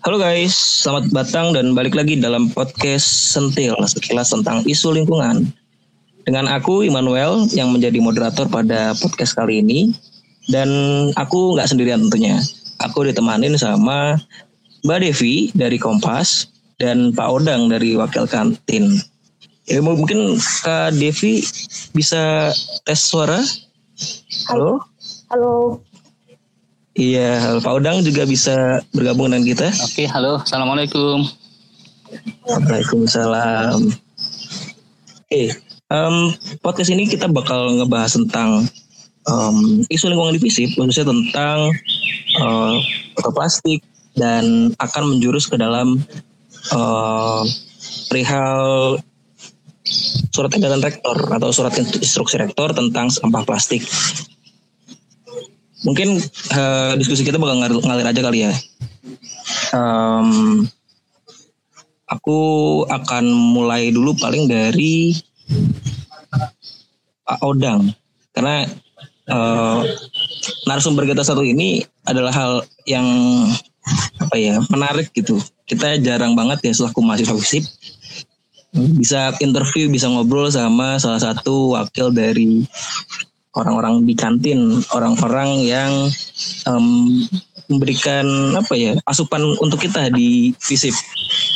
Halo guys, selamat datang dan balik lagi dalam podcast Sentil, sekilas tentang isu lingkungan. Dengan aku Immanuel yang menjadi moderator pada podcast kali ini dan aku nggak sendirian tentunya. Aku ditemanin sama Mbak Devi dari Kompas dan Pak Odang dari Wakil Kantin. Ya, mungkin Kak Devi bisa tes suara? Halo? Halo. Iya, Pak Odang juga bisa bergabung dengan kita. Oke, halo. Assalamualaikum. Waalaikumsalam. Oke, um, podcast ini kita bakal ngebahas tentang um, isu lingkungan divisif, khususnya tentang uh, plastik dan akan menjurus ke dalam uh, perihal surat edaran rektor atau surat instruksi rektor tentang sampah plastik mungkin uh, diskusi kita bakal ngalir, ngalir aja kali ya. Um, aku akan mulai dulu paling dari Pak Odang karena uh, narasumber kita satu ini adalah hal yang apa ya menarik gitu. Kita jarang banget ya selaku mahasiswa FISIP bisa interview, bisa ngobrol sama salah satu wakil dari orang-orang di kantin, orang-orang yang um, memberikan apa ya asupan untuk kita di visip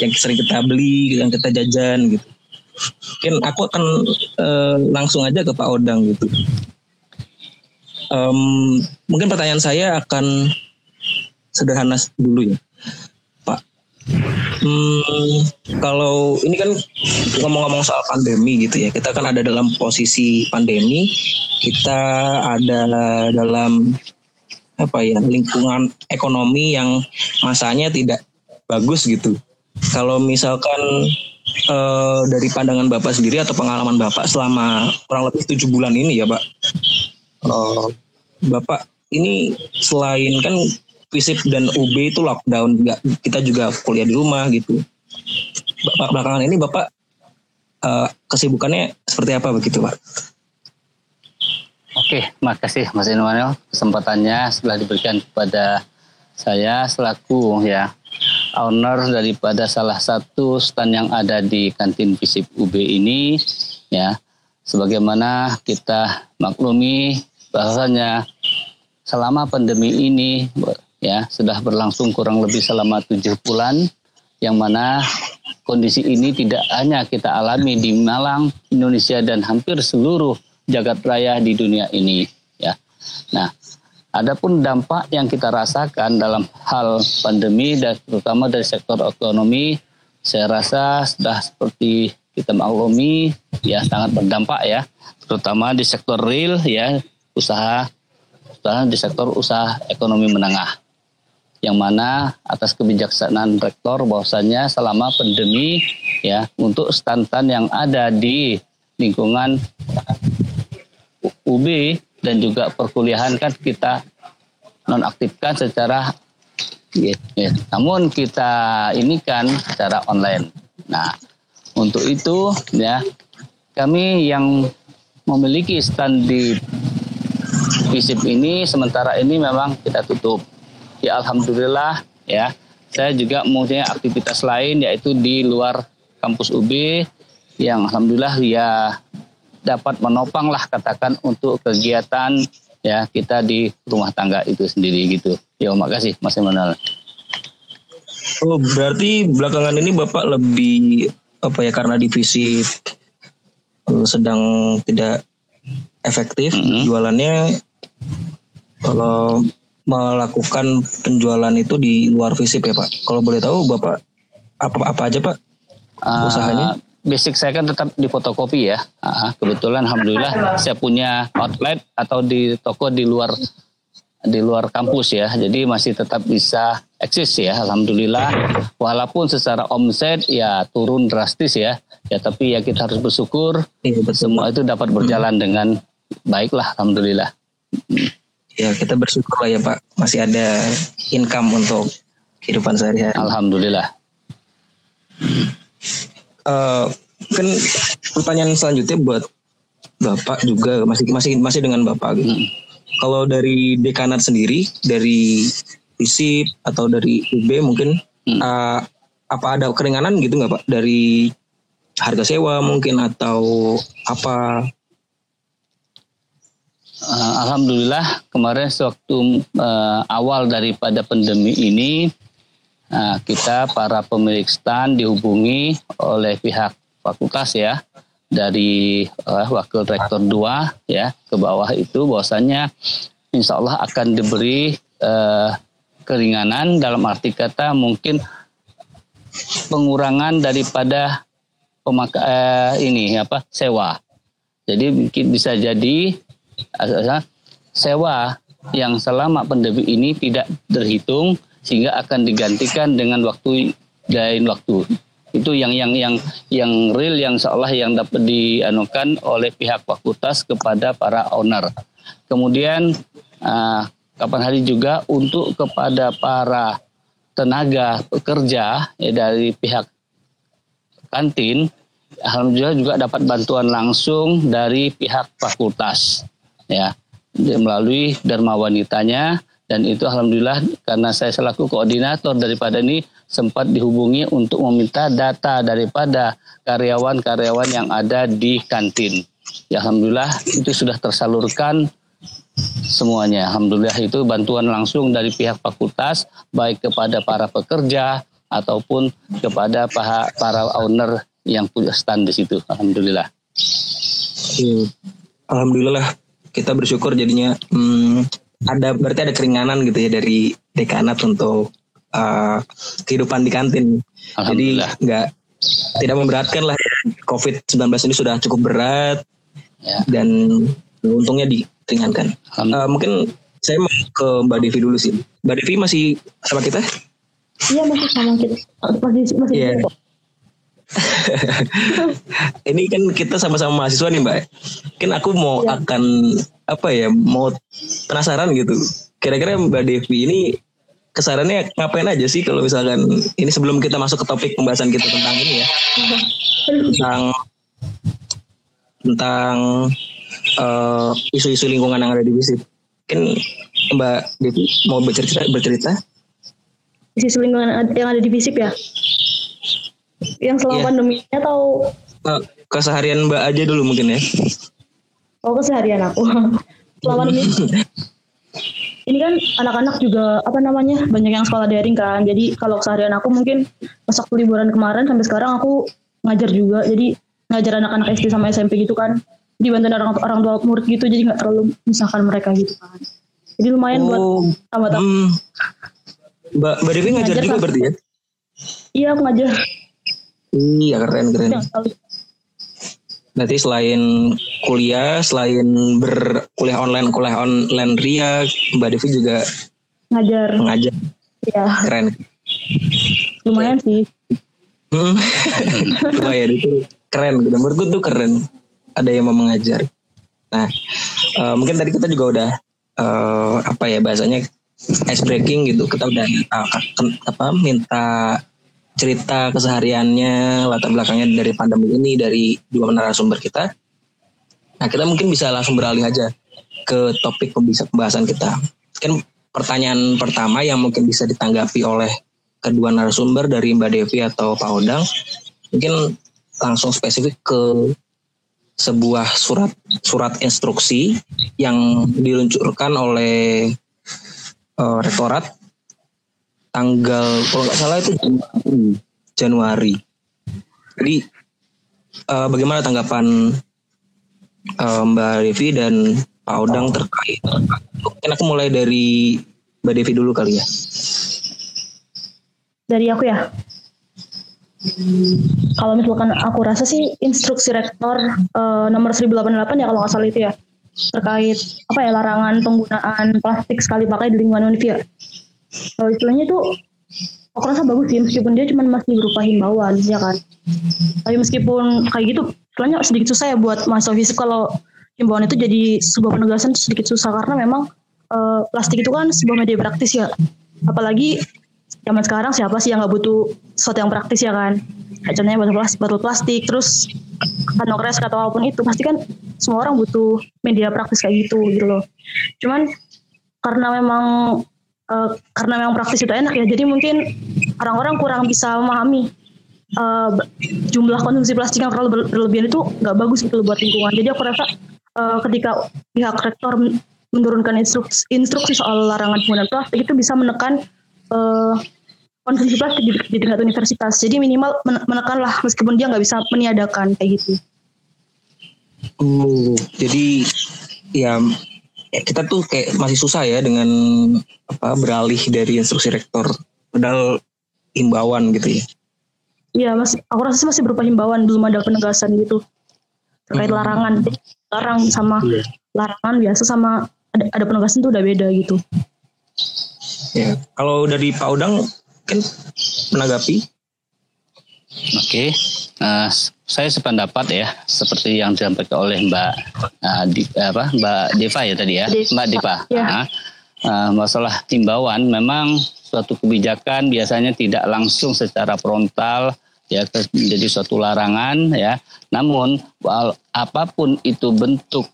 yang sering kita beli, yang kita jajan gitu. Mungkin aku akan uh, langsung aja ke Pak Odang gitu. Um, mungkin pertanyaan saya akan sederhana dulu ya. Hmm, kalau ini kan ngomong-ngomong soal pandemi gitu ya, kita kan ada dalam posisi pandemi, kita ada dalam apa ya lingkungan ekonomi yang masanya tidak bagus gitu. Kalau misalkan eh, dari pandangan bapak sendiri atau pengalaman bapak selama kurang lebih tujuh bulan ini ya pak, eh, bapak ini selain kan FISIP dan UB itu lockdown. Juga kita juga kuliah di rumah gitu. Bapak belakangan ini bapak uh, kesibukannya seperti apa begitu pak? Oke, makasih Mas Inwanel kesempatannya setelah diberikan kepada saya selaku ya owner daripada salah satu stand yang ada di kantin Visip UB ini ya. Sebagaimana kita maklumi bahwasanya selama pandemi ini ya sudah berlangsung kurang lebih selama tujuh bulan yang mana kondisi ini tidak hanya kita alami di Malang, Indonesia dan hampir seluruh jagat raya di dunia ini ya. Nah, adapun dampak yang kita rasakan dalam hal pandemi dan terutama dari sektor ekonomi saya rasa sudah seperti kita maklumi ya sangat berdampak ya terutama di sektor real ya usaha usaha di sektor usaha ekonomi menengah yang mana atas kebijaksanaan rektor bahwasanya selama pandemi ya untuk stan-stan yang ada di lingkungan UB dan juga perkuliahan kan kita nonaktifkan secara ya, ya. namun kita ini kan secara online. Nah, untuk itu ya kami yang memiliki stand di FISIP ini sementara ini memang kita tutup ya alhamdulillah ya saya juga mempunyai aktivitas lain yaitu di luar kampus UB yang alhamdulillah ya dapat menopang lah katakan untuk kegiatan ya kita di rumah tangga itu sendiri gitu. Ya makasih Mas Emanuel. Oh berarti belakangan ini Bapak lebih apa ya karena divisi eh, sedang tidak efektif mm -hmm. jualannya kalau melakukan penjualan itu di luar visip ya Pak? Kalau boleh tahu Bapak apa apa aja Pak uh, usahanya? Basic saya kan tetap di fotokopi ya. Uh, kebetulan alhamdulillah saya punya outlet atau di toko di luar di luar kampus ya. Jadi masih tetap bisa eksis ya alhamdulillah. Walaupun secara omset ya turun drastis ya. Ya tapi ya kita harus bersyukur iya, semua itu dapat berjalan hmm. dengan baiklah alhamdulillah. Ya kita bersyukur lah ya Pak masih ada income untuk kehidupan sehari-hari. Alhamdulillah. Uh, kan pertanyaan selanjutnya buat Bapak juga masih masih masih dengan Bapak gitu. Hmm. Kalau dari dekanat sendiri dari FISIP atau dari UB mungkin hmm. uh, apa ada keringanan gitu nggak pak dari harga sewa mungkin atau apa uh, alhamdulillah kemarin sewaktu uh, awal daripada pandemi ini uh, kita para pemilik stand dihubungi oleh pihak fakultas ya dari uh, wakil rektor 2 ya ke bawah itu bahwasanya insya Allah akan diberi uh, keringanan dalam arti kata mungkin pengurangan daripada pemaka uh, ini apa sewa. Jadi mungkin bisa jadi sewa yang selama pandemi ini tidak terhitung sehingga akan digantikan dengan waktu lain waktu itu yang yang yang yang real yang seolah yang dapat dianukan oleh pihak fakultas kepada para owner. Kemudian uh, kapan hari juga untuk kepada para tenaga pekerja ya, dari pihak kantin, alhamdulillah juga dapat bantuan langsung dari pihak fakultas ya melalui Dharma Wanitanya dan itu alhamdulillah karena saya selaku koordinator daripada ini sempat dihubungi untuk meminta data daripada karyawan-karyawan yang ada di kantin. Ya alhamdulillah itu sudah tersalurkan semuanya. Alhamdulillah itu bantuan langsung dari pihak fakultas baik kepada para pekerja ataupun kepada para owner yang punya stand di situ. Alhamdulillah. Alhamdulillah kita bersyukur jadinya hmm, ada berarti ada keringanan gitu ya dari dekanat untuk uh, kehidupan di kantin. Jadi nggak tidak memberatkan lah. COVID-19 ini sudah cukup berat ya. dan untungnya diringankan. Uh, mungkin saya mau ke Mbak Devi dulu sih. Mbak Devi masih sama kita? Iya masih sama kita. Masih masih. Yeah. ini kan kita sama-sama mahasiswa nih mbak. Kan aku mau ya. akan apa ya mau penasaran gitu. Kira-kira mbak Devi ini kesarannya ngapain aja sih kalau misalkan ini sebelum kita masuk ke topik pembahasan kita tentang ini ya tentang tentang uh, isu-isu lingkungan yang ada di Visip. Mungkin Mbak Devi mau bercerita bercerita isu lingkungan yang ada di Visip ya? Yang selama yeah. pandemi atau uh, keseharian Mbak aja dulu mungkin ya. Oh keseharian aku. selama pandemi ini kan anak-anak juga apa namanya banyak yang sekolah daring kan jadi kalau keseharian aku mungkin pas waktu liburan kemarin sampai sekarang aku ngajar juga jadi ngajar anak-anak SD sama SMP gitu kan dibantu orang orang tua murid gitu jadi nggak terlalu misalkan mereka gitu kan jadi lumayan oh, buat tambah-tambah hmm. Mbak Mbak Devi ngajar, ngajar juga kan. berarti ya iya aku ngajar Iya keren keren. Berarti selain kuliah, selain berkuliah online, kuliah online Ria, Mbak Devi juga ngajar. Ngajar. Iya. Keren. Lumayan sih. Hmm. Lumayan itu keren. Menurutku tuh keren. Ada yang mau mengajar. Nah, uh, mungkin tadi kita juga udah uh, apa ya bahasanya ice breaking gitu. Kita udah uh, apa minta cerita kesehariannya, latar belakangnya dari pandemi ini dari dua narasumber kita. Nah, kita mungkin bisa langsung beralih aja ke topik pembahasan kita. Kan pertanyaan pertama yang mungkin bisa ditanggapi oleh kedua narasumber dari Mbak Devi atau Pak Odang, mungkin langsung spesifik ke sebuah surat surat instruksi yang diluncurkan oleh uh, rektorat tanggal kalau nggak salah itu Januari. Jadi uh, bagaimana tanggapan uh, Mbak Devi dan Pak Odang terkait? Mungkin aku mulai dari Mbak Devi dulu kali ya. Dari aku ya. Kalau misalkan aku rasa sih instruksi rektor uh, nomor 1088 ya kalau nggak salah itu ya terkait apa ya larangan penggunaan plastik sekali pakai di lingkungan Univia kalau istilahnya tuh aku rasa bagus sih meskipun dia cuma masih berupa himbauan ya kan? Tapi meskipun kayak gitu istilahnya sedikit susah ya buat mahasiswa fisik kalau himbauan itu jadi sebuah penegasan sedikit susah karena memang uh, plastik itu kan sebuah media praktis ya. Apalagi zaman sekarang siapa sih yang nggak butuh sesuatu yang praktis ya kan? Contohnya botol plastik, botol plastik terus kantong kresek atau apa pun itu pasti kan semua orang butuh media praktis kayak gitu gitu loh. Cuman karena memang uh, karena memang praktis itu enak ya jadi mungkin orang-orang kurang bisa memahami uh, jumlah konsumsi plastik yang terlalu berlebihan itu nggak bagus gitu buat lingkungan. Jadi aku rasa uh, ketika pihak rektor menurunkan instruksi, instruksi soal larangan penggunaan plastik itu bisa menekan uh, konsumsi plastik di, di tingkat universitas. Jadi minimal menekan lah meskipun dia nggak bisa meniadakan kayak gitu. Oh, jadi ya kita tuh kayak masih susah ya dengan apa beralih dari instruksi rektor padahal himbauan gitu ya. Iya, masih aku rasa masih berupa himbauan, belum ada penegasan gitu terkait hmm. larangan. Larang sama yeah. larangan biasa sama ada, ada penegasan tuh udah beda gitu. Ya, kalau dari Pak Udang kan menanggapi. Oke, okay. Uh, saya sependapat ya seperti yang disampaikan oleh Mbak uh, di, apa Mbak Deva ya tadi ya Mbak Deva. Ya. uh, uh, masalah timbauan memang suatu kebijakan biasanya tidak langsung secara frontal ya menjadi suatu larangan ya. Namun apa pun itu bentuk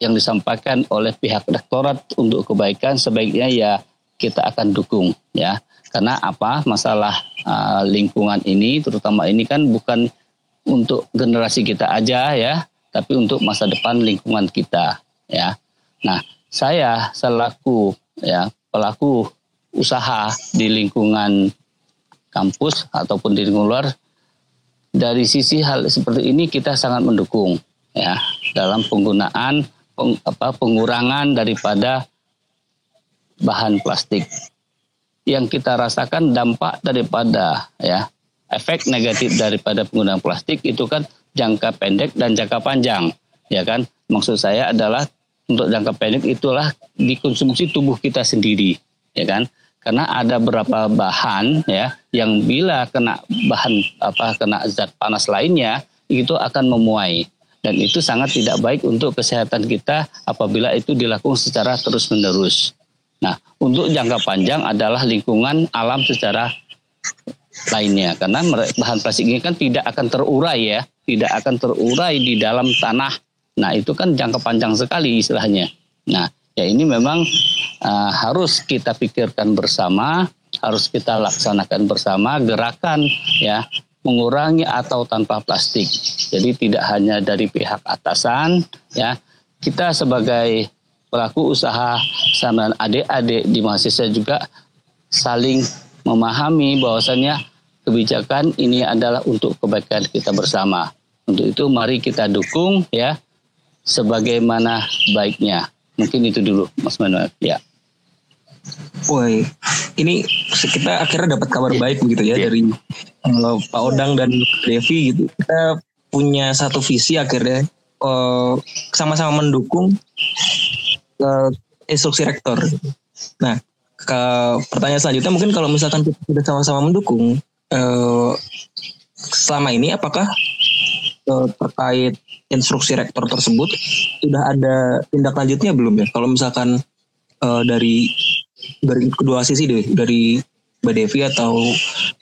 yang disampaikan oleh pihak rektorat untuk kebaikan sebaiknya ya kita akan dukung ya. Karena apa? Masalah uh, lingkungan ini terutama ini kan bukan untuk generasi kita aja ya, tapi untuk masa depan lingkungan kita ya. Nah, saya selaku ya pelaku usaha di lingkungan kampus ataupun di lingkungan luar dari sisi hal seperti ini kita sangat mendukung ya dalam penggunaan peng, apa pengurangan daripada bahan plastik yang kita rasakan dampak daripada ya efek negatif daripada penggunaan plastik itu kan jangka pendek dan jangka panjang, ya kan? Maksud saya adalah untuk jangka pendek itulah dikonsumsi tubuh kita sendiri, ya kan? Karena ada beberapa bahan ya yang bila kena bahan apa kena zat panas lainnya itu akan memuai dan itu sangat tidak baik untuk kesehatan kita apabila itu dilakukan secara terus-menerus. Nah, untuk jangka panjang adalah lingkungan alam secara lainnya. Karena bahan plastik ini kan tidak akan terurai ya. Tidak akan terurai di dalam tanah. Nah itu kan jangka panjang sekali istilahnya. Nah ya ini memang uh, harus kita pikirkan bersama harus kita laksanakan bersama gerakan ya mengurangi atau tanpa plastik. Jadi tidak hanya dari pihak atasan ya. Kita sebagai pelaku usaha sama adik-adik di mahasiswa juga saling memahami bahwasannya kebijakan ini adalah untuk kebaikan kita bersama. Untuk itu mari kita dukung ya sebagaimana baiknya. Mungkin itu dulu Mas Manuel. Ya. Woi, ini kita akhirnya dapat kabar yeah. baik begitu ya yeah. dari uh, Pak Odang dan Devi gitu. Kita punya satu visi akhirnya uh, sama-sama mendukung uh, instruksi rektor. Nah, ke pertanyaan selanjutnya mungkin kalau misalkan kita sudah sama-sama mendukung uh, selama ini apakah uh, terkait instruksi rektor tersebut sudah ada tindak lanjutnya belum ya? Kalau misalkan uh, dari dari kedua sisi deh dari Mbak Devi atau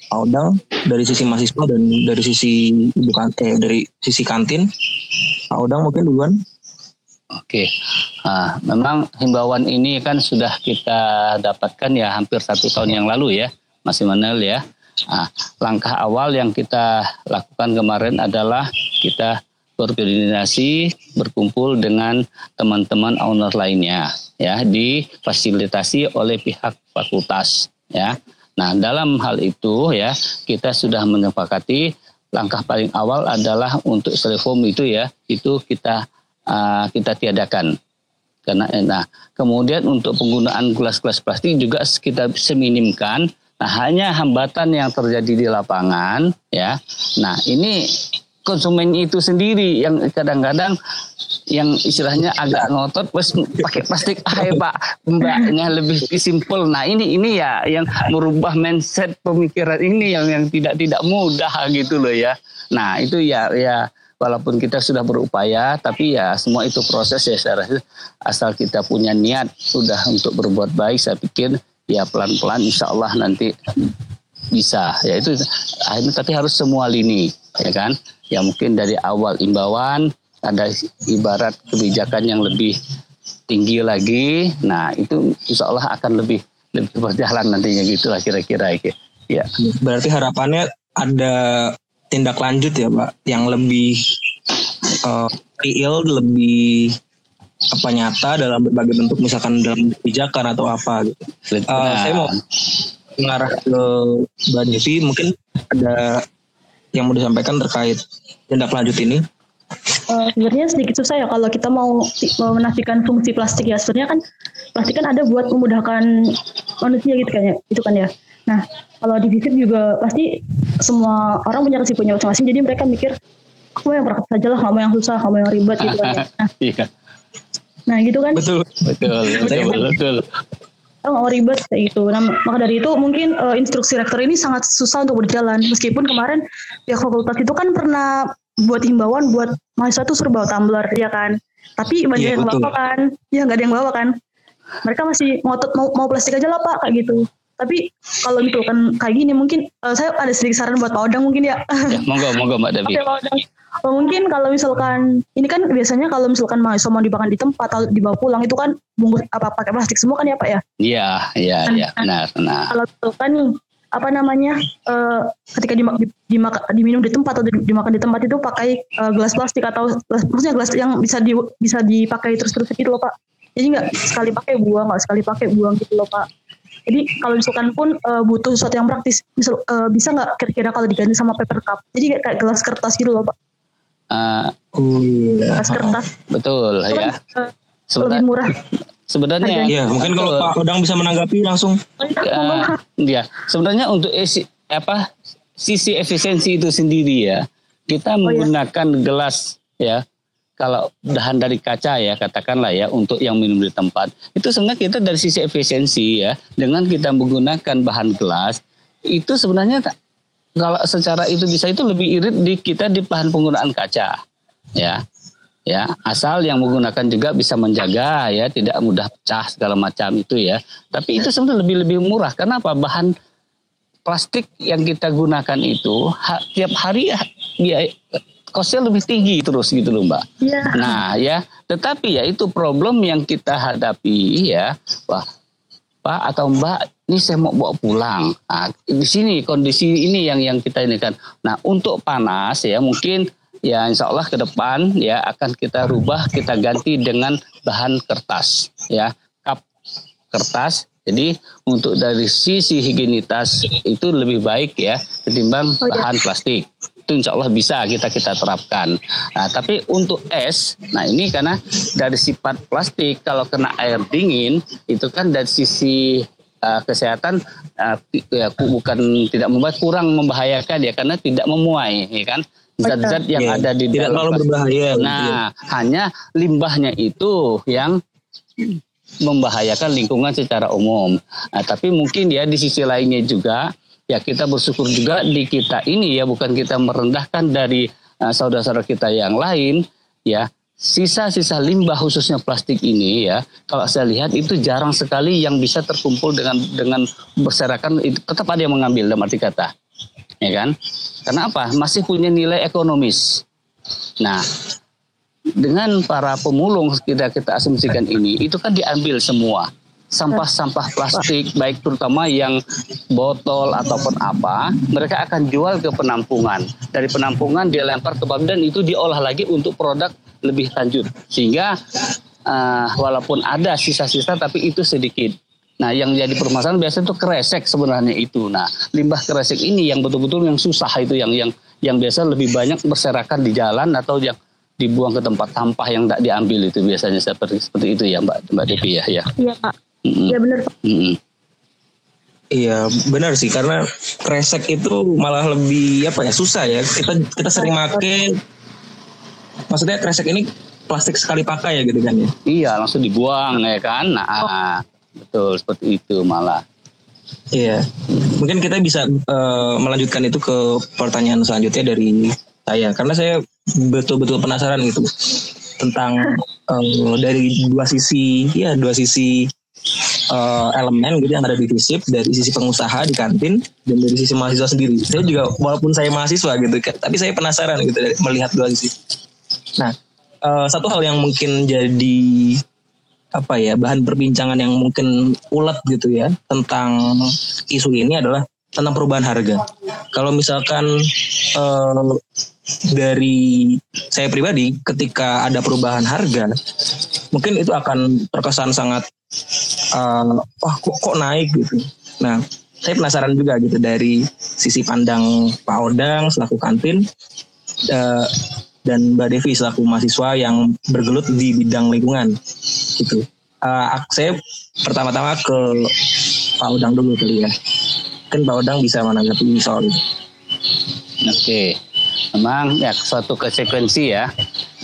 Audang dari sisi mahasiswa dan dari sisi bukan eh dari sisi kantin Audang mungkin duluan. Oke, nah, memang himbauan ini kan sudah kita dapatkan ya hampir satu tahun yang lalu ya, Mas Imanel ya. Nah, langkah awal yang kita lakukan kemarin adalah kita berkoordinasi, berkumpul dengan teman-teman owner lainnya, ya, difasilitasi oleh pihak fakultas, ya. Nah, dalam hal itu ya, kita sudah menyepakati langkah paling awal adalah untuk styrofoam itu ya, itu kita uh, kita tiadakan. Karena nah, kemudian untuk penggunaan gelas-gelas plastik juga kita seminimkan. Nah, hanya hambatan yang terjadi di lapangan ya. Nah, ini konsumen itu sendiri yang kadang-kadang yang istilahnya agak ngotot terus pakai plastik ya pak mbaknya lebih simpel nah ini ini ya yang merubah mindset pemikiran ini yang yang tidak tidak mudah gitu loh ya nah itu ya ya walaupun kita sudah berupaya tapi ya semua itu proses ya saya rasa. Asal kita punya niat sudah untuk berbuat baik saya pikir ya pelan-pelan insya Allah nanti bisa. Ya itu akhirnya tapi harus semua lini ya kan? Ya mungkin dari awal imbauan ada ibarat kebijakan yang lebih tinggi lagi. Nah itu insya Allah akan lebih lebih berjalan nantinya gitulah kira-kira Ya. Berarti harapannya ada tindak lanjut ya Pak yang lebih uh, real, lebih apa nyata dalam berbagai bentuk misalkan dalam kebijakan atau apa gitu. Uh, saya mau mengarah ke Mbak Devi mungkin ada yang mau disampaikan terkait tindak lanjut ini. Uh, sebenarnya sedikit susah ya kalau kita mau, mau menafikan fungsi plastik ya. Sebenarnya kan plastik kan ada buat memudahkan manusia gitu kan ya, itu kan ya. Nah, kalau di juga pasti semua orang punya resikonya masing-masing. Jadi mereka mikir, aku yang praktek saja lah, kamu yang susah, kamu yang ribet gitu kan. Nah, iya. nah gitu kan. Betul, betul, betul, betul. Oh, mau ribet kayak gitu. Nah, maka dari itu mungkin uh, instruksi rektor ini sangat susah untuk berjalan. Meskipun kemarin pihak fakultas itu kan pernah buat himbauan buat mahasiswa tuh suruh bawa tumbler ya kan. Tapi banyak yeah, yang bawa kan. Ya nggak ada yang bawa kan. Mereka masih ngotot mau, mau plastik aja lah pak kayak gitu. Tapi kalau misalkan kayak gini mungkin uh, saya ada sedikit saran buat Pak Odang mungkin ya. ya monggo, monggo Mbak Devi. Oke, Pak Odang. Oh, mungkin kalau misalkan ini kan biasanya kalau misalkan mahasiswa mau dimakan di tempat atau dibawa pulang itu kan bungkus apa pakai plastik semua kan ya Pak ya? Iya, iya, kan, iya, benar, benar. Kalau misalkan nih apa namanya uh, ketika dimak, dimak, diminum di tempat atau dimakan di tempat itu pakai uh, gelas plastik atau gelas maksudnya gelas yang bisa di bisa dipakai terus terus gitu loh Pak. Jadi nggak sekali pakai buang, nggak sekali pakai buang gitu loh Pak. Jadi kalau misalkan pun uh, butuh sesuatu yang praktis, misal, uh, bisa nggak kira-kira kalau diganti sama paper cup? Jadi kayak gelas kertas gitu loh pak. Uh, gelas kertas. Betul Cuman, ya. Uh, lebih murah. Sebenarnya. Iya, mungkin kalau Pak Odang bisa menanggapi langsung. Uh, ya, sebenarnya untuk esi, apa sisi efisiensi itu sendiri ya, kita oh, menggunakan iya. gelas ya kalau bahan dari kaca ya katakanlah ya untuk yang minum di tempat itu sebenarnya kita dari sisi efisiensi ya. Dengan kita menggunakan bahan gelas itu sebenarnya kalau secara itu bisa itu lebih irit di kita di bahan penggunaan kaca ya. Ya asal yang menggunakan juga bisa menjaga ya tidak mudah pecah segala macam itu ya. Tapi itu sebenarnya lebih lebih murah. Apa bahan plastik yang kita gunakan itu ha, tiap hari ya, kosnya lebih tinggi terus gitu loh mbak. Ya. Nah ya, tetapi ya itu problem yang kita hadapi ya, wah pak atau mbak ini saya mau bawa pulang. Nah, di sini kondisi ini yang yang kita ini kan. Nah untuk panas ya mungkin ya insya Allah ke depan ya akan kita rubah kita ganti dengan bahan kertas ya kap kertas jadi untuk dari sisi higienitas itu lebih baik ya ketimbang oh, ya. bahan plastik itu insya Allah bisa kita kita terapkan. Nah, tapi untuk es, nah ini karena dari sifat plastik kalau kena air dingin itu kan dari sisi uh, kesehatan uh, ya, bukan tidak membuat kurang membahayakan ya karena tidak memuai, ya kan? Zat-zat yang ya, ada di tidak dalam berbahaya. Gitu nah, ya. hanya limbahnya itu yang membahayakan lingkungan secara umum. Nah, tapi mungkin ya di sisi lainnya juga ya kita bersyukur juga di kita ini ya bukan kita merendahkan dari uh, saudara-saudara kita yang lain ya. Sisa-sisa limbah khususnya plastik ini ya kalau saya lihat itu jarang sekali yang bisa terkumpul dengan dengan berserakan itu tetap ada yang mengambil dalam arti kata ya kan? Karena apa? Masih punya nilai ekonomis. Nah dengan para pemulung kita kita asumsikan ini itu kan diambil semua sampah-sampah plastik baik terutama yang botol ataupun apa mereka akan jual ke penampungan dari penampungan dia lempar ke dan itu diolah lagi untuk produk lebih lanjut sehingga uh, walaupun ada sisa-sisa tapi itu sedikit Nah, yang jadi permasalahan biasanya itu kresek sebenarnya itu. Nah, limbah kresek ini yang betul-betul yang susah itu yang yang yang biasa lebih banyak berserakan di jalan atau yang dibuang ke tempat sampah yang tidak diambil itu biasanya seperti seperti itu ya Mbak Mbak Devi ya ya. Iya Pak. Iya mm benar. Mm Iya benar sih karena kresek itu malah lebih apa ya susah ya. Kita kita sering make maksudnya kresek ini plastik sekali pakai ya gitu kan ya? Iya langsung dibuang ya kan? Nah oh. betul seperti itu malah. Iya. Mungkin kita bisa uh, melanjutkan itu ke pertanyaan selanjutnya dari saya karena saya betul-betul penasaran gitu tentang uh, dari dua sisi ya dua sisi uh, elemen gitu yang ada di FISIP dari sisi pengusaha di kantin dan dari sisi mahasiswa sendiri. Saya juga walaupun saya mahasiswa gitu, tapi saya penasaran gitu melihat dua sisi. Nah, uh, satu hal yang mungkin jadi apa ya bahan perbincangan yang mungkin ulet gitu ya tentang isu ini adalah tentang perubahan harga. Kalau misalkan uh, dari saya pribadi, ketika ada perubahan harga, mungkin itu akan terkesan sangat uh, wah kok, kok naik gitu. Nah, saya penasaran juga gitu dari sisi pandang Pak Odang selaku kantin uh, dan Mbak Devi selaku mahasiswa yang bergelut di bidang lingkungan gitu. Uh, saya pertama-tama ke Pak Odang dulu kali ya mungkin Pak Odang bisa menanggapi soal itu. Oke, memang ya suatu konsekuensi ya.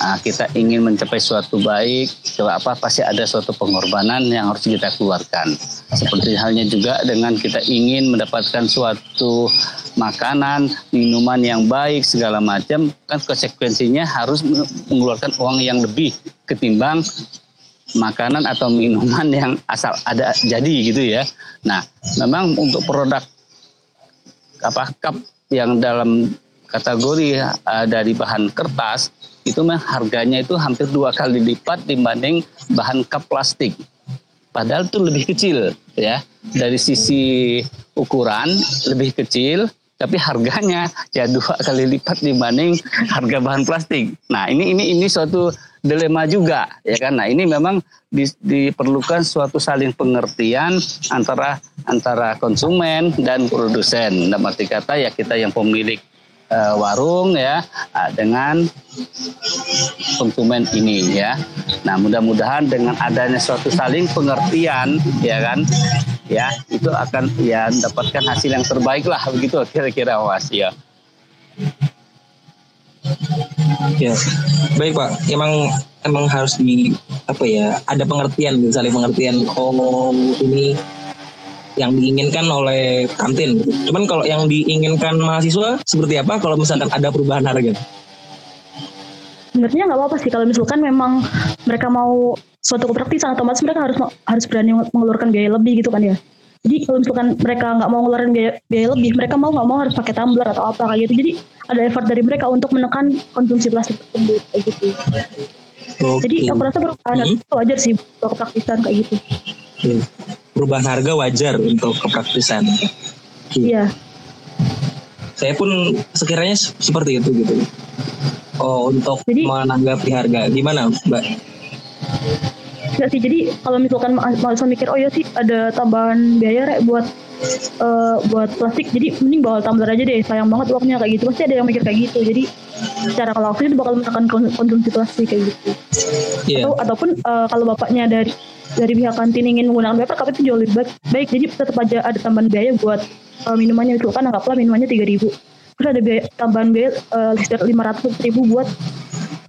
Nah, kita ingin mencapai suatu baik, coba apa pasti ada suatu pengorbanan yang harus kita keluarkan. Seperti halnya juga dengan kita ingin mendapatkan suatu makanan, minuman yang baik segala macam, kan konsekuensinya harus mengeluarkan uang yang lebih ketimbang makanan atau minuman yang asal ada jadi gitu ya. Nah, memang untuk produk apa cup yang dalam kategori uh, dari bahan kertas itu mah harganya itu hampir dua kali lipat dibanding bahan cup plastik. Padahal itu lebih kecil ya dari sisi ukuran lebih kecil tapi harganya ya dua kali lipat dibanding harga bahan plastik. Nah ini ini ini suatu dilema juga ya kan. Nah ini memang di, diperlukan suatu saling pengertian antara antara konsumen dan produsen. Dalam arti kata ya kita yang pemilik uh, warung ya uh, dengan konsumen ini ya. Nah mudah-mudahan dengan adanya suatu saling pengertian ya kan ya itu akan ya mendapatkan hasil yang terbaik lah begitu kira-kira was ya. Ya, baik Pak. Emang emang harus di apa ya? Ada pengertian, misalnya pengertian. Oh, ini yang diinginkan oleh kantin. Cuman kalau yang diinginkan mahasiswa seperti apa? Kalau misalkan ada perubahan harga? Sebenarnya nggak apa-apa sih kalau misalkan memang mereka mau suatu kepraktisan otomatis mereka harus harus berani mengeluarkan biaya lebih gitu kan ya. Jadi kalau misalkan mereka nggak mau ngeluarin biaya, biaya lebih, mereka mau nggak mau harus pakai tumbler atau apa kayak gitu. Jadi ada effort dari mereka untuk menekan konsumsi plastik tersebut kayak gitu. Okay. Jadi aku rasa perubahan hmm. itu wajar sih untuk kepraktisan kayak gitu. Okay. Perubahan harga wajar untuk kepraktisan. Iya. Saya pun sekiranya seperti itu gitu. Oh untuk Jadi, menanggapi harga gimana Mbak? Enggak sih, jadi kalau misalkan mahasiswa mikir, oh ya sih ada tambahan biaya rek buat uh, buat plastik, jadi mending bawa tumbler aja deh, sayang banget uangnya kayak gitu. Pasti ada yang mikir kayak gitu. Jadi secara kalau itu bakal menekan konsumsi plastik kayak gitu. Yeah. Atau ataupun uh, kalau bapaknya dari dari pihak kantin ingin menggunakan paper cup itu jauh lebih baik. baik jadi tetap aja ada tambahan biaya buat uh, minumannya itu kan anggaplah minumannya tiga ribu. Terus ada biaya, tambahan biaya sekitar lima ratus ribu buat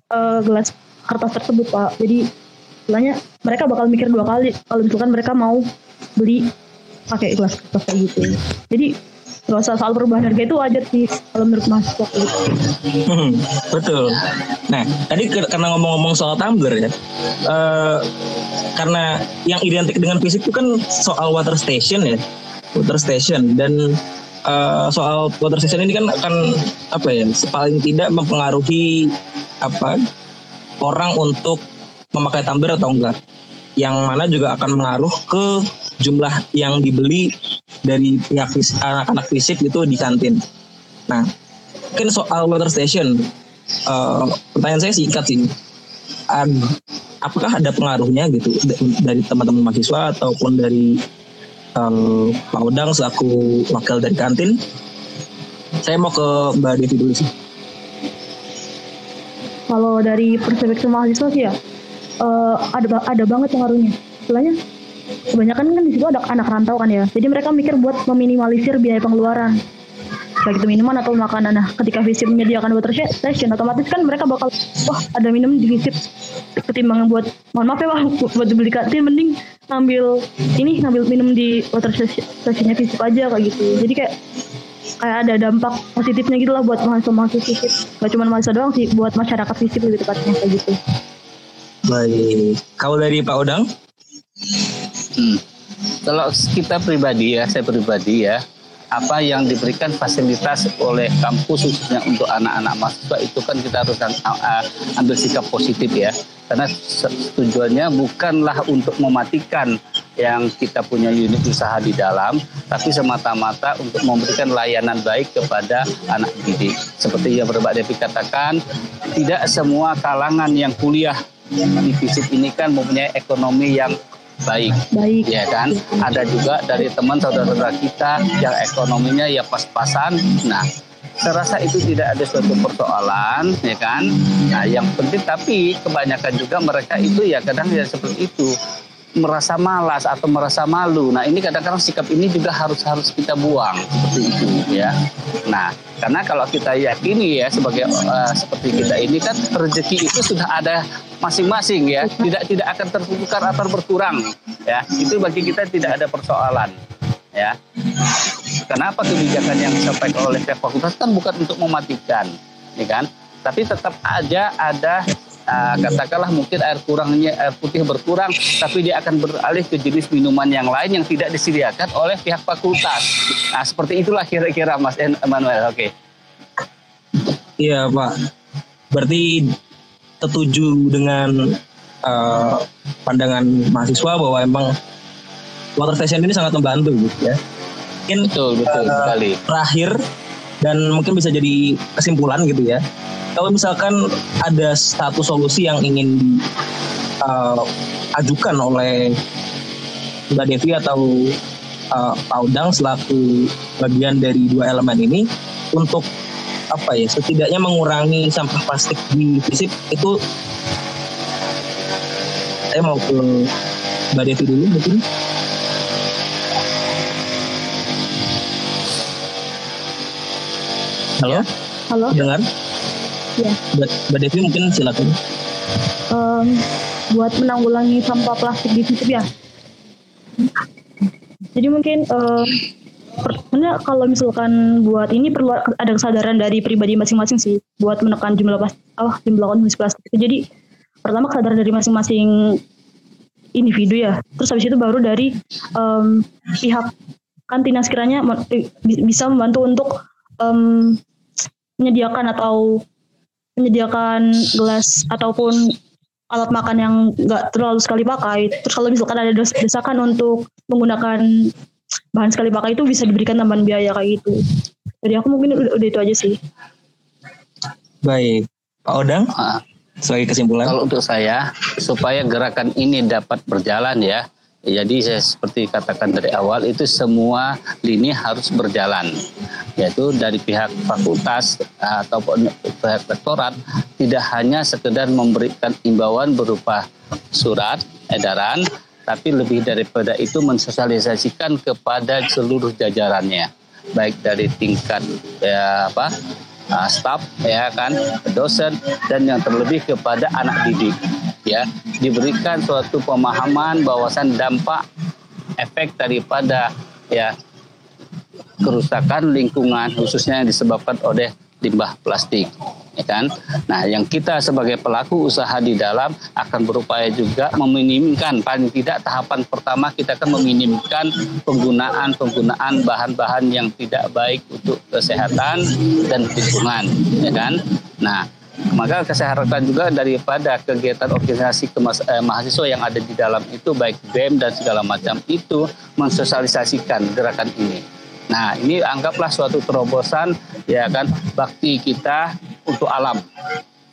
uh, gelas kertas tersebut pak. Jadi istilahnya mereka bakal mikir dua kali. Kalau misalkan mereka mau beli pakai gelas kertas kayak gitu. Jadi usah soal perubahan harga itu wajar sih kalau menurut gitu. Hmm, betul. Nah tadi karena ngomong-ngomong soal tumbler ya, uh, karena yang identik dengan fisik itu kan soal water station ya, water station dan uh, soal water station ini kan akan apa ya, paling tidak mempengaruhi apa orang untuk memakai tumbler atau enggak. Yang mana juga akan mengaruh ke jumlah yang dibeli dari pihak anak-anak fisik itu di kantin. Nah, mungkin soal water station, uh, pertanyaan saya singkat sih. Uh, apakah ada pengaruhnya gitu dari teman-teman mahasiswa ataupun dari uh, Pak Udang selaku wakil dari kantin? Saya mau ke Mbak Devi dulu sih. Kalau dari perspektif mahasiswa sih ya, uh, ada ada banget pengaruhnya. Istilahnya kebanyakan kan di situ ada anak rantau kan ya. Jadi mereka mikir buat meminimalisir biaya pengeluaran. Baik itu minuman atau makanan. Nah ketika visip menyediakan water station otomatis kan mereka bakal wah ada minum di visip. Ketimbang buat mohon maaf ya wah buat dibeli kantin mending ngambil ini ngambil minum di water stationnya visip aja kayak gitu. Jadi kayak kayak ada dampak positifnya gitu lah buat mahasiswa-mahasiswa visip. Gak cuma mahasiswa doang sih buat masyarakat visip lebih tepatnya kayak gitu. Baik. Kalau dari Pak Odang Hmm. Kalau kita pribadi ya, saya pribadi ya, apa yang diberikan fasilitas oleh kampus khususnya untuk anak-anak mahasiswa itu kan kita harus ambil sikap positif ya karena tujuannya bukanlah untuk mematikan yang kita punya unit usaha di dalam, tapi semata-mata untuk memberikan layanan baik kepada anak didik. Seperti yang Mbak Devi katakan, tidak semua kalangan yang kuliah di FISIP ini kan mempunyai ekonomi yang baik, baik ya kan? Ada juga dari teman saudara-saudara kita yang ekonominya ya pas-pasan. Nah, saya rasa itu tidak ada suatu persoalan, ya kan? Nah, yang penting tapi kebanyakan juga mereka itu ya kadang ya seperti itu merasa malas atau merasa malu. Nah ini kadang-kadang sikap ini juga harus harus kita buang seperti itu ya. Nah karena kalau kita yakini ya sebagai uh, seperti kita ini kan rezeki itu sudah ada masing-masing ya, tidak tidak akan tertukar atau berkurang ya. Itu bagi kita tidak ada persoalan ya. Kenapa kebijakan yang disampaikan oleh pihak fakultas kan bukan untuk mematikan, ya kan? Tapi tetap aja ada uh, katakanlah mungkin air kurangnya air putih berkurang tapi dia akan beralih ke jenis minuman yang lain yang tidak disediakan oleh pihak fakultas. Nah, seperti itulah kira-kira Mas Emmanuel. Oke. Okay. Iya, Pak. Berarti setuju dengan uh, pandangan mahasiswa bahwa emang water station ini sangat membantu gitu ya. Mungkin betul betul uh, sekali. Terakhir dan mungkin bisa jadi kesimpulan gitu ya. Kalau misalkan ada satu solusi yang ingin uh, ajukan oleh Mbak Devi atau uh, Pak Udang selaku bagian dari dua elemen ini untuk apa ya setidaknya mengurangi sampah plastik di fisik itu saya mau ke Mbak Devi dulu mungkin Halo? Halo. Dengar? Ya. Mbak Devi mungkin silakan. Um, buat menanggulangi sampah plastik di situ ya. Jadi mungkin uh, kalau misalkan buat ini perlu ada kesadaran dari pribadi masing-masing sih buat menekan jumlah plastik, oh, jumlah konsumsi plastik. Jadi pertama kesadaran dari masing-masing individu ya. Terus habis itu baru dari um, pihak kantin yang sekiranya bisa membantu untuk um, menyediakan atau menyediakan gelas ataupun alat makan yang nggak terlalu sekali pakai. Terus kalau misalkan ada desakan untuk menggunakan bahan sekali pakai itu bisa diberikan tambahan biaya kayak gitu. Jadi aku mungkin udah, udah itu aja sih. Baik, Pak Odang. Ah. Sebagai kesimpulan. Kalau untuk saya, supaya gerakan ini dapat berjalan ya, jadi saya seperti katakan dari awal itu semua lini harus berjalan, yaitu dari pihak fakultas ataupun pihak rektorat tidak hanya sekedar memberikan imbauan berupa surat edaran, tapi lebih daripada itu mensosialisasikan kepada seluruh jajarannya, baik dari tingkat ya apa uh, staf ya kan dosen dan yang terlebih kepada anak didik ya diberikan suatu pemahaman bahwasan dampak efek daripada ya kerusakan lingkungan khususnya yang disebabkan oleh limbah plastik ya kan? Nah yang kita sebagai pelaku usaha di dalam akan berupaya juga meminimkan paling tidak tahapan pertama kita akan meminimkan penggunaan penggunaan bahan-bahan yang tidak baik untuk kesehatan dan lingkungan ya kan? Nah maka kesehatan juga daripada kegiatan organisasi kemas, eh, mahasiswa yang ada di dalam itu baik BEM dan segala macam itu mensosialisasikan gerakan ini. Nah, ini anggaplah suatu terobosan ya kan bakti kita untuk alam.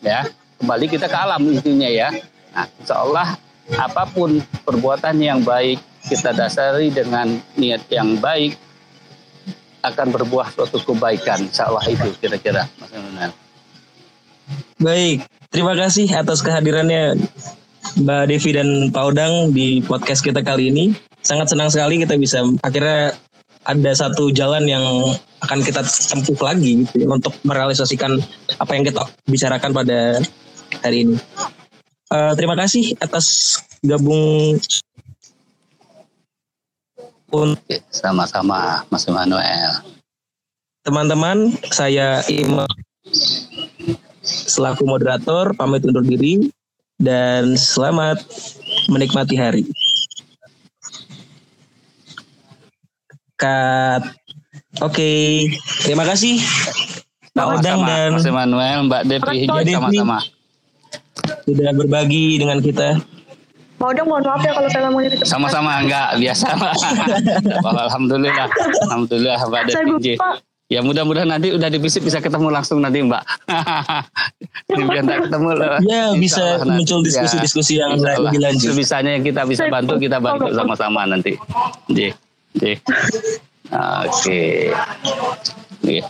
Ya, kembali kita ke alam intinya ya. Nah, insya Allah apa pun perbuatan yang baik kita dasari dengan niat yang baik akan berbuah suatu kebaikan. Insya Allah itu kira-kira Mas Baik, terima kasih atas kehadirannya Mbak Devi dan Pak Udang di podcast kita kali ini. Sangat senang sekali kita bisa akhirnya ada satu jalan yang akan kita tempuh lagi gitu ya, untuk merealisasikan apa yang kita bicarakan pada hari ini. Uh, terima kasih atas gabung sama-sama Mas Emmanuel. Teman-teman, saya Imam selaku moderator pamit undur diri dan selamat menikmati hari. Kat. Oke, okay. terima kasih Pak Odang dan Mas Manuel, Mbak Devi, sama-sama sudah berbagi dengan kita. Mau dong mohon maaf ya kalau saya ngomongnya itu. Sama-sama enggak biasa. Alhamdulillah. Alhamdulillah Mbak Saya DPJ. lupa. Ya mudah-mudahan nanti udah di visip bisa ketemu langsung nanti Mbak. Biar tak ketemu loh. Ya, bisa Allah nanti. muncul diskusi-diskusi yang Insya Allah. lebih lanjut. Sebisanya yang kita bisa bantu kita bantu sama-sama nanti. J. J. Oke. Oke.